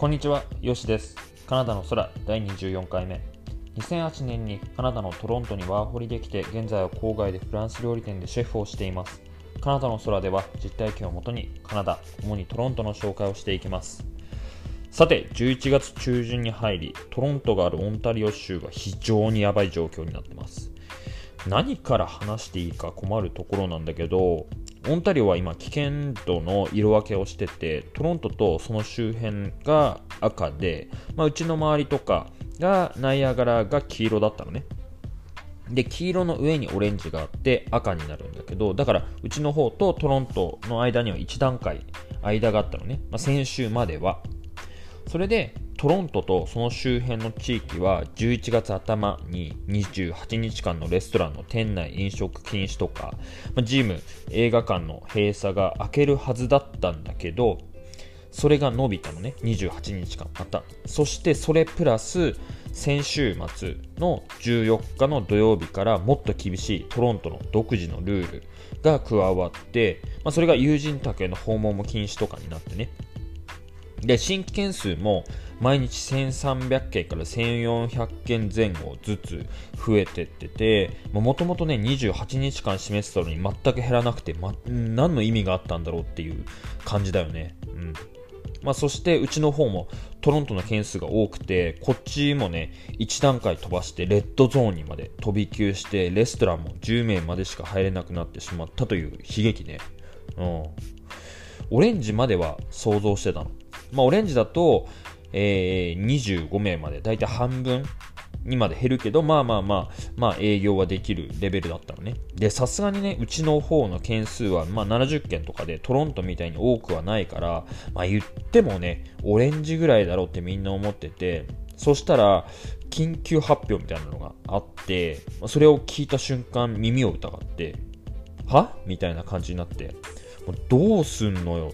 こんにちは、よしです。カナダの空第24回目。2008年にカナダのトロントにワーホリできて、現在は郊外でフランス料理店でシェフをしています。カナダの空では実体験をもとにカナダ、主にトロントの紹介をしていきます。さて、11月中旬に入り、トロントがあるオンタリオ州が非常にやばい状況になってます。何から話していいか困るところなんだけど、オンタリオは今危険度の色分けをしててトロントとその周辺が赤で、まあ、うちの周りとかがナイアガラが黄色だったのね。で黄色の上にオレンジがあって赤になるんだけどだからうちの方とトロントの間には1段階間があったのね、まあ、先週までは。それでトロントとその周辺の地域は11月頭に28日間のレストランの店内飲食禁止とか、まジム、映画館の閉鎖が開けるはずだったんだけど、それが伸びたのね、28日間また。そしてそれプラス、先週末の14日の土曜日からもっと厳しいトロントの独自のルールが加わって、まあ、それが友人宅への訪問も禁止とかになってね。で、新規件数も毎日1300件から1400件前後ずつ増えてってて、もともとね、28日間示してたのに全く減らなくて、ま、何の意味があったんだろうっていう感じだよね。うん。まあ、そしてうちの方もトロントの件数が多くて、こっちもね、1段階飛ばしてレッドゾーンにまで飛び級して、レストランも10名までしか入れなくなってしまったという悲劇ね。うん。オレンジまでは想像してたの。まあ、オレンジだと、えー、25名まで、だいたい半分にまで減るけど、まあまあまあ、まあ営業はできるレベルだったのね。で、さすがにね、うちの方の件数は、まあ70件とかでトロントみたいに多くはないから、まあ言ってもね、オレンジぐらいだろうってみんな思ってて、そしたら、緊急発表みたいなのがあって、それを聞いた瞬間耳を疑って、は？みたいな感じになって、もうどうすんのよ。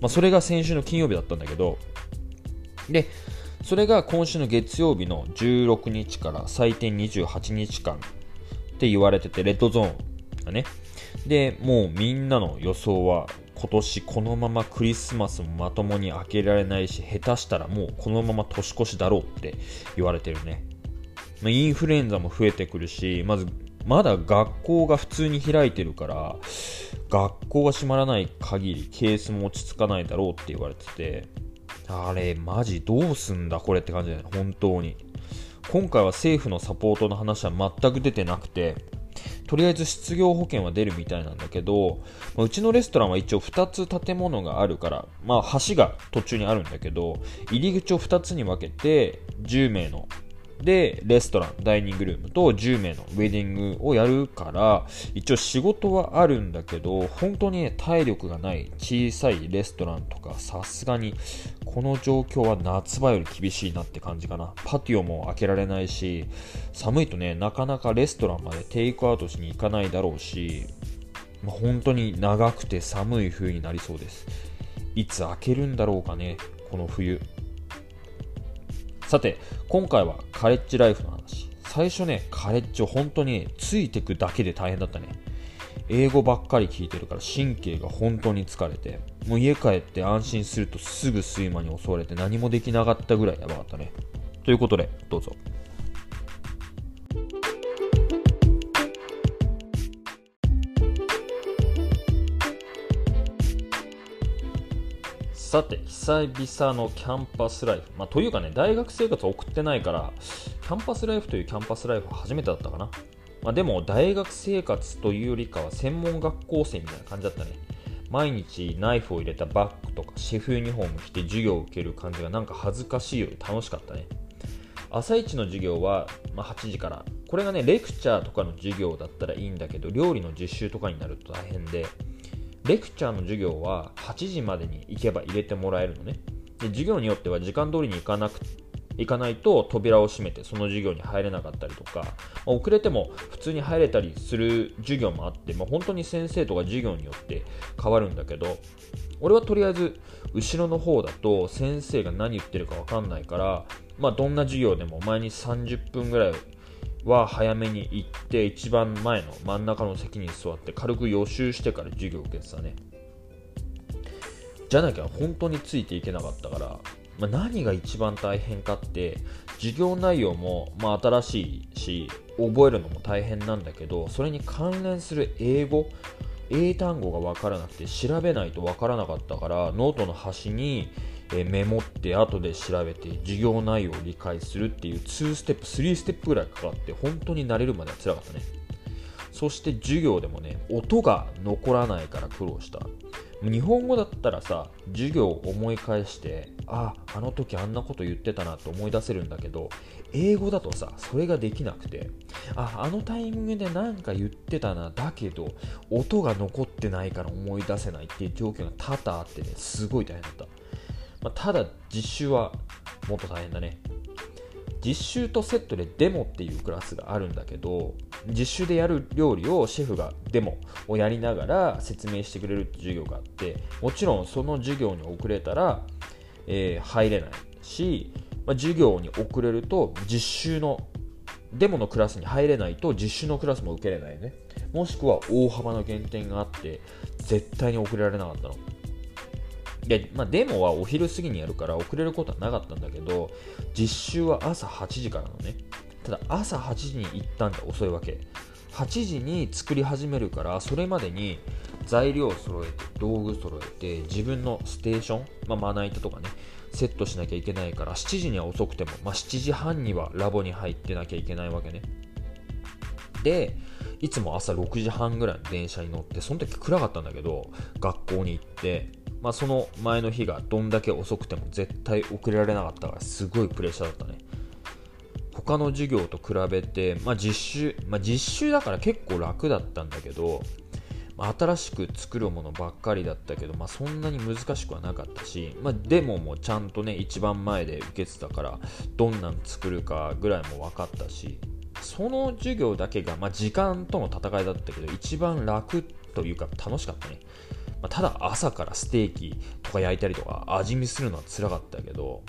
まあそれが先週の金曜日だったんだけど、で、それが今週の月曜日の16日から最低28日間って言われてて、レッドゾーンがね。で、もうみんなの予想は今年このままクリスマスもまともに開けられないし、下手したらもうこのまま年越しだろうって言われてるね。インフルエンザも増えてくるし、まずまだ学校が普通に開いてるから、学校が閉まらない限りケースも落ち着かないだろうって言われてて、あれ、マジどうすんだこれって感じだよね、本当に。今回は政府のサポートの話は全く出てなくて、とりあえず失業保険は出るみたいなんだけど、ま、うちのレストランは一応2つ建物があるから、まあ橋が途中にあるんだけど、入り口を2つに分けて10名ので、レストラン、ダイニングルームと10名のウェディングをやるから、一応仕事はあるんだけど、本当にね、体力がない小さいレストランとか、さすがに、この状況は夏場より厳しいなって感じかな。パティオも開けられないし、寒いとね、なかなかレストランまでテイクアウトしに行かないだろうし、まあ、本当に長くて寒い冬になりそうです。いつ開けるんだろうかね、この冬。さて、今回はカレッジライフの話。最初ね、カレッジを本当についてくだけで大変だったね。英語ばっかり聞いてるから神経が本当に疲れて、もう家帰って安心するとすぐ睡魔に襲われて何もできなかったぐらいやばかったね。ということで、どうぞ。さて、久々のキャンパスライフ。まあ、というかね、大学生活を送ってないから、キャンパスライフというキャンパスライフは初めてだったかな。まあ、でも、大学生活というよりかは専門学校生みたいな感じだったね。毎日ナイフを入れたバッグとかシェフユニフォーム着て授業を受ける感じがなんか恥ずかしいより楽しかったね。朝一の授業は、ま8時から。これがね、レクチャーとかの授業だったらいいんだけど、料理の実習とかになると大変で、レクチャーの授業は8時までに行けば入れてもらえるのね。で授業によっては時間通りに行かなく行かないと扉を閉めてその授業に入れなかったりとか、遅れても普通に入れたりする授業もあって、まあ、本当に先生とか授業によって変わるんだけど俺はとりあえず後ろの方だと先生が何言ってるか分かんないから、まあ、どんな授業でも毎日30分ぐらいは早めに行って一番前の真ん中の席に座って軽く予習してから授業を受けてたね。じゃなきゃ本当についていけなかったからまあ、何が一番大変かって授業内容もまあ新しいし覚えるのも大変なんだけどそれに関連する英語英単語が分からなくて調べないと分からなかったからノートの端にえメモって後で調べて授業内容を理解するっていう2ステップ3ステップぐらいかかって本当に慣れるまでは辛かったね。そして授業でもね音が残らないから苦労した。日本語だったらさ授業を思い返してああの時あんなこと言ってたなと思い出せるんだけど英語だとさそれができなくてああのタイミングで何か言ってたなだけど音が残ってないから思い出せないっていう状況が多々あってねすごい大変だった、まあ、ただ実習はもっと大変だね。実習とセットでデモっていうクラスがあるんだけど実習でやる料理をシェフがデモをやりながら説明してくれるって授業があってもちろんその授業に遅れたら、えー、入れないし、まあ、授業に遅れると実習のデモのクラスに入れないと実習のクラスも受けれないね。もしくは大幅な減点があって絶対に遅れられなかったの。で、まあ、デモはお昼過ぎにやるから遅れることはなかったんだけど、実習は朝8時からのね。ただ朝8時に行ったんで遅いわけ。8時に作り始めるから、それまでに材料を揃えて、道具揃えて、自分のステーション、まあ、まな板とかね、セットしなきゃいけないから、7時には遅くても、まあ、7時半にはラボに入ってなきゃいけないわけね。で、いつも朝6時半ぐらいの電車に乗って、その時暗かったんだけど、学校に行って、まあ、その前の日がどんだけ遅くても絶対遅れられなかったからすごいプレッシャーだったね。他の授業と比べて、まあ、実習、まあ、実習だから結構楽だったんだけど、まあ、新しく作るものばっかりだったけど、まあ、そんなに難しくはなかったし、まあ、デモもちゃんとね一番前で受けてたからどんなん作るかぐらいも分かったしその授業だけが、まあ、時間との戦いだったけど一番楽というか楽しかったね。まあ、ただ朝からステーキとか焼いたりとか味見するのは辛かったけど、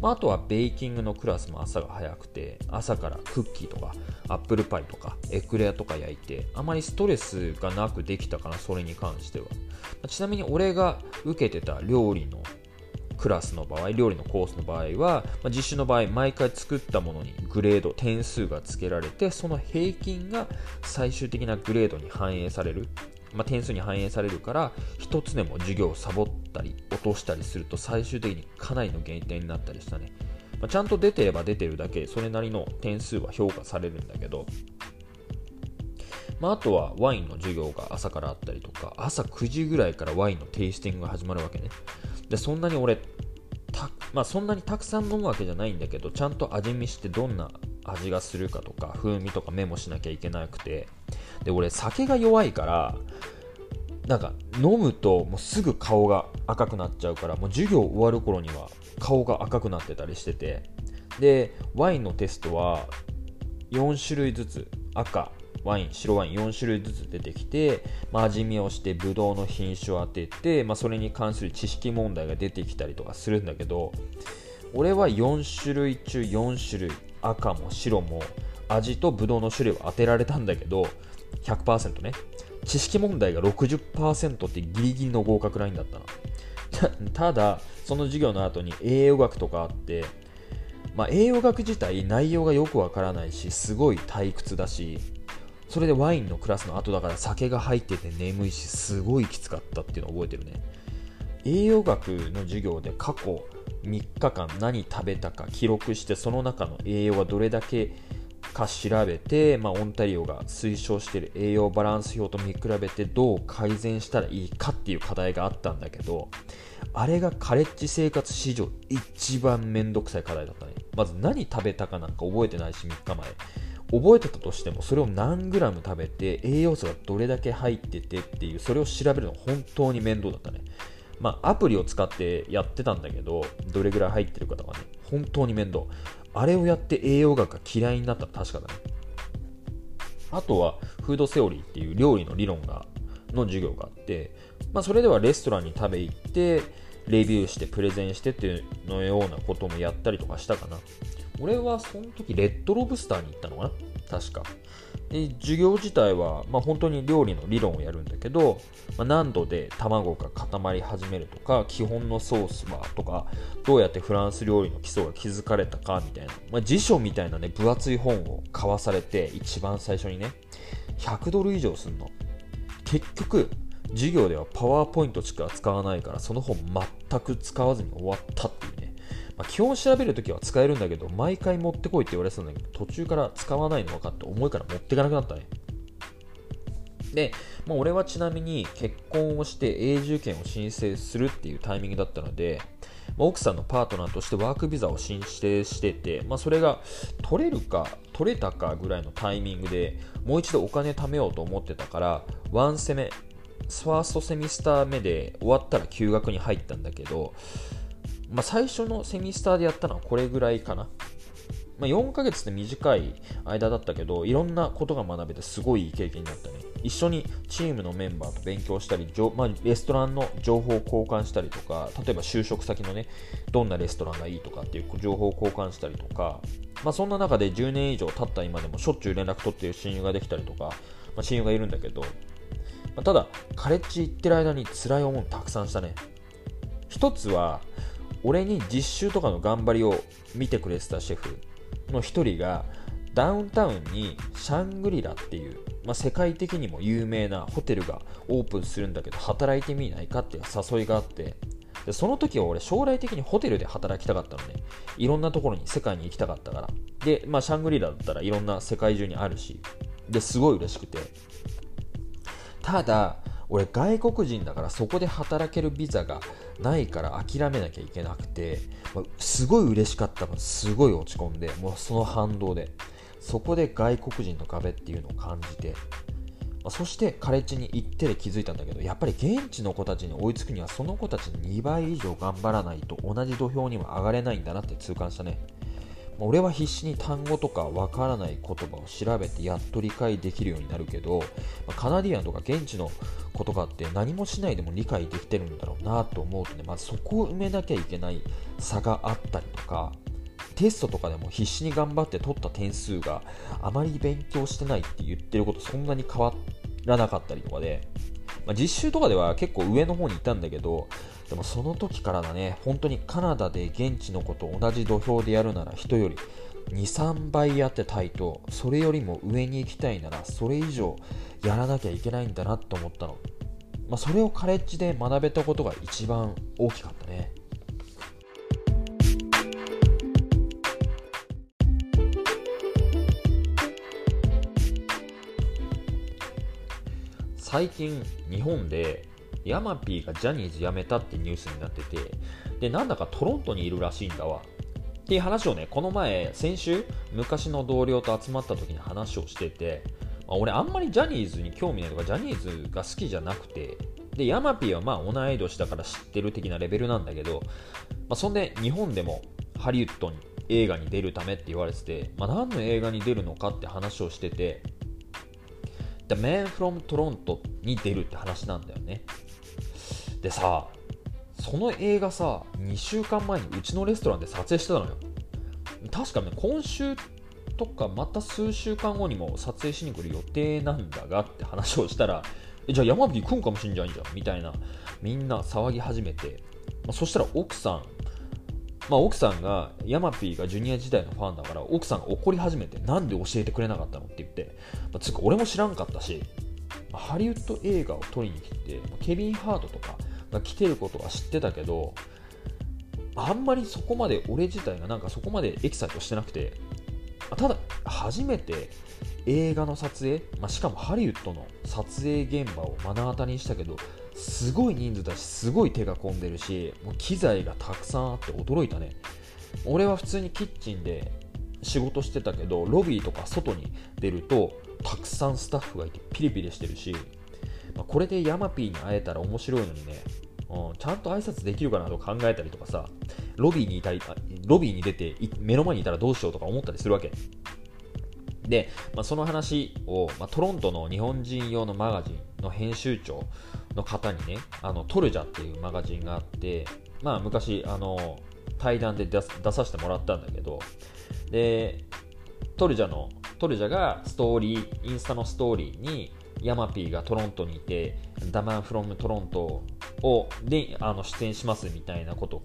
まあ、あとはベーキングのクラスも朝が早くて朝からクッキーとかアップルパイとかエクレアとか焼いてあまりストレスがなくできたかなそれに関しては。ちなみに俺が受けてた料理のクラスの場合料理のコースの場合は、まあ、実習の場合毎回作ったものにグレード点数がつけられてその平均が最終的なグレードに反映される。まあ、点数に反映されるから1つでも授業をサボったり落としたりすると最終的にかなりの減点になったりしたね、まあ、ちゃんと出てれば出てるだけそれなりの点数は評価されるんだけど、まあ、あとはワインの授業が朝からあったりとか朝9時ぐらいからワインのテイスティングが始まるわけね。でそんなに俺まあ、そんなにたくさん飲むわけじゃないんだけどちゃんと味見してどんな味がするかとか風味とかメモしなきゃいけなくて。で俺酒が弱いからなんか飲むともうすぐ顔が赤くなっちゃうからもう授業終わる頃には顔が赤くなってたりしてて。でワインのテストは4種類ずつ赤ワイン白ワイン4種類ずつ出てきて、まあ、味見をしてブドウの品種を当てて、まあ、それに関する知識問題が出てきたりとかするんだけど俺は4種類中4種類赤も白も味とブドウの種類を当てられたんだけど100%ね。知識問題が60%ってギリギリの合格ラインだったな ただその授業の後に栄養学とかあってまあ、栄養学自体内容がよくわからないしすごい退屈だしそれでワインのクラスの後だから酒が入ってて眠いしすごいきつかったっていうのを覚えてるね。栄養学の授業で過去3日間何食べたか記録してその中の栄養がどれだけか調べて、まあ、オンタリオが推奨している栄養バランス表と見比べてどう改善したらいいかっていう課題があったんだけどあれがカレッジ生活史上一番めんどくさい課題だったねまず何食べたかなんか覚えてないし3日前。覚えてたとしてもそれを何グラム食べて栄養素がどれだけ入っててっていうそれを調べるの本当に面倒だったねまあアプリを使ってやってたんだけどどれぐらい入ってるかとかね本当に面倒あれをやって栄養学が嫌いになったら確かだね。あとは、フードセオリーっていう料理の理論が、の授業があって、まあ、それではレストランに食べ行って、レビューしてプレゼンしてっていうのようなこともやったりとかしたかな。俺はその時レッドロブスターに行ったのかな確か。授業自体は、まあ、本当に料理の理論をやるんだけど、まあ、何度で卵が固まり始めるとか基本のソースはとかどうやってフランス料理の基礎が築かれたかみたいな、まあ、辞書みたいなね分厚い本を買わされて一番最初にね100ドル以上すんの。結局授業ではパワーポイントしか使わないからその本全く使わずに終わったっていうね。まあ、基本調べるときは使えるんだけど、毎回持ってこいって言われてたんだけど、途中から使わないの分かって重いから持っていかなくなったね。で、まあ、俺はちなみに結婚をして永住権を申請するっていうタイミングだったので、まあ、奥さんのパートナーとしてワークビザを申請してて、まあ、それが取れるか取れたかぐらいのタイミングでもう一度お金貯めようと思ってたからワンセメファーストセミスター目で終わったら休学に入ったんだけどまあ、最初のセミスターでやったのはこれぐらいかな。まあ、4ヶ月って短い間だったけど、いろんなことが学べてすごいいい経験になったね。一緒にチームのメンバーと勉強したり、まあ、レストランの情報を交換したりとか、例えば就職先のね、どんなレストランがいいとかっていう情報を交換したりとか、まあ、そんな中で10年以上経った今でもしょっちゅう連絡取ってる親友ができたりとか、まあ、親友がいるんだけど、まあ、ただ、カレッジ行ってる間に辛い思いたくさんしたね。一つは、俺に実習とかの頑張りを見てくれてたシェフの一人がダウンタウンにシャングリラっていう、まあ、世界的にも有名なホテルがオープンするんだけど働いてみないかっていう誘いがあって。でその時は俺将来的にホテルで働きたかったのね。いろんなところに世界に行きたかったから。で、まあ、シャングリラだったらいろんな世界中にあるし。ですごい嬉しくて。ただ俺外国人だからそこで働けるビザがないから諦めなきゃいけなくて、ま、すごい嬉しかったすごい落ち込んでもうその反動でそこで外国人の壁っていうのを感じて、ま、そしてカレッジに行ってで気づいたんだけどやっぱり現地の子たちに追いつくにはその子たち2倍以上頑張らないと同じ土俵には上がれないんだなって痛感したね。俺は必死に単語とかわからない言葉を調べてやっと理解できるようになるけど、まカナディアンとか現地の言葉って何もしないでも理解できてるんだろうなと思うとね、まずそこを埋めなきゃいけない差があったりとか、テストとかでも必死に頑張って取った点数があまり勉強してないって言ってることそんなに変わらなかったりとかで、まあ、実習とかでは結構上の方にいたんだけど、でもその時からだね、本当にカナダで現地の子と同じ土俵でやるなら人より2、3倍やってたいと、それよりも上に行きたいならそれ以上やらなきゃいけないんだなと思ったの。まあ、それをカレッジで学べたことが一番大きかったね。最近日本でヤマピーがジャニーズ辞めたってニュースになってて、で、なんだかトロントにいるらしいんだわ。っていう話をね、この前、先週、昔の同僚と集まった時に話をしてて、まあ、俺あんまりジャニーズに興味ないとか、ジャニーズが好きじゃなくて、で、ヤマピーはまあ同い年だから知ってる的なレベルなんだけど、まあ、そんで日本でもハリウッドに映画に出るためって言われてて、まあ、何の映画に出るのかって話をしてて、The Man from Toronto に出るって話なんだよね。でさその映画さ2週間前にうちのレストランで撮影してたのよ確かね今週とかまた数週間後にも撮影しに来る予定なんだがって話をしたらじゃあ山吹来んかもしんじゃんじゃんみたいなみんな騒ぎ始めて、ま、そしたら奥さんまあ、奥さんがヤマピーがジュニア時代のファンだから奥さんが怒り始めてなんで教えてくれなかったのって言って、まあ、つか俺も知らんかったし、ハリウッド映画を撮りに来てケビン・ハートとかが来てることは知ってたけどあんまりそこまで俺自体がなんかそこまでエキサイトしてなくてただ初めて映画の撮影、まあ、しかもハリウッドの撮影現場を目の当たりにしたけどすごい人数だしすごい手が込んでるしもう機材がたくさんあって驚いたね俺は普通にキッチンで仕事してたけどロビーとか外に出るとたくさんスタッフがいてピリピリしてるし、まあ、これでヤマピーに会えたら面白いのにねうん、ちゃんと挨拶できるかなと考えたりとかさ、ロビーにいたり、ロビーに出て目の前にいたらどうしようとか思ったりするわけ。で、まあ、その話を、まあ、トロントの日本人用のマガジンの編集長の方にね、あのトルジャっていうマガジンがあって、まあ、昔、あの対談で出させてもらったんだけど、で、トルジャのトルジャがストーリーインスタのストーリーにヤマピーがトロントにいてダマンフロムトロントをであの出演しますみたいなこと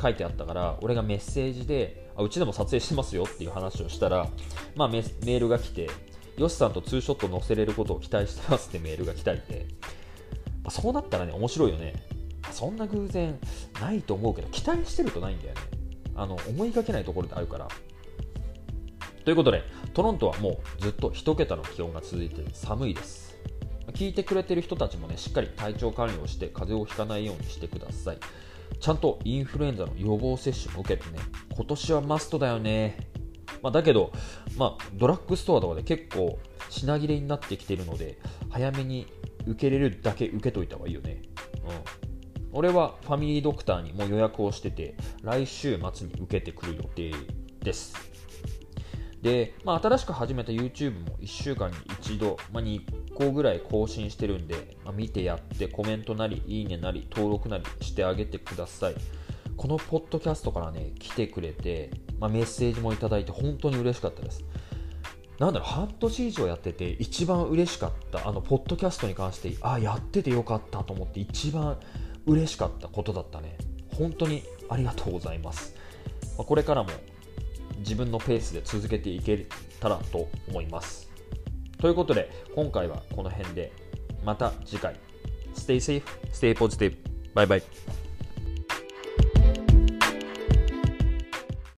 書いてあったから俺がメッセージであうちでも撮影してますよっていう話をしたら、まあ、メールが来てヨシさんとツーショット載せれることを期待してますってメールが来たりで、そうなったらね面白いよね。そんな偶然ないと思うけど期待してるとないんだよね。あの思いがけないところであるから。ということでトロントはもうずっと1桁の気温が続いて寒いです。聞いてくれてる人たちもねしっかり体調管理をして風邪をひかないようにしてください。ちゃんとインフルエンザの予防接種も受けてね今年はマストだよね。まあ、だけど、まあ、ドラッグストアとかで結構品切れになってきてるので早めに受けれるだけ受けといた方がいいよね、うん、俺はファミリードクターにも予約をしてて来週末に受けてくる予定です。で、まあ、新しく始めた YouTube も1週間に1度、まあ、2個ぐらい更新してるんで、まあ、見てやってコメントなりいいねなり登録なりしてあげてください。このポッドキャストからね来てくれて、まあ、メッセージもいただいて本当に嬉しかったですなんだろう半年以上やってて一番嬉しかったあのポッドキャストに関してあやっててよかったと思って一番嬉しかったことだったね本当にありがとうございます、まあ、これからも自分のペースで続けていけたらと思います。ということで、今回はこの辺で、また次回。Stay safe, stay positive. Bye bye.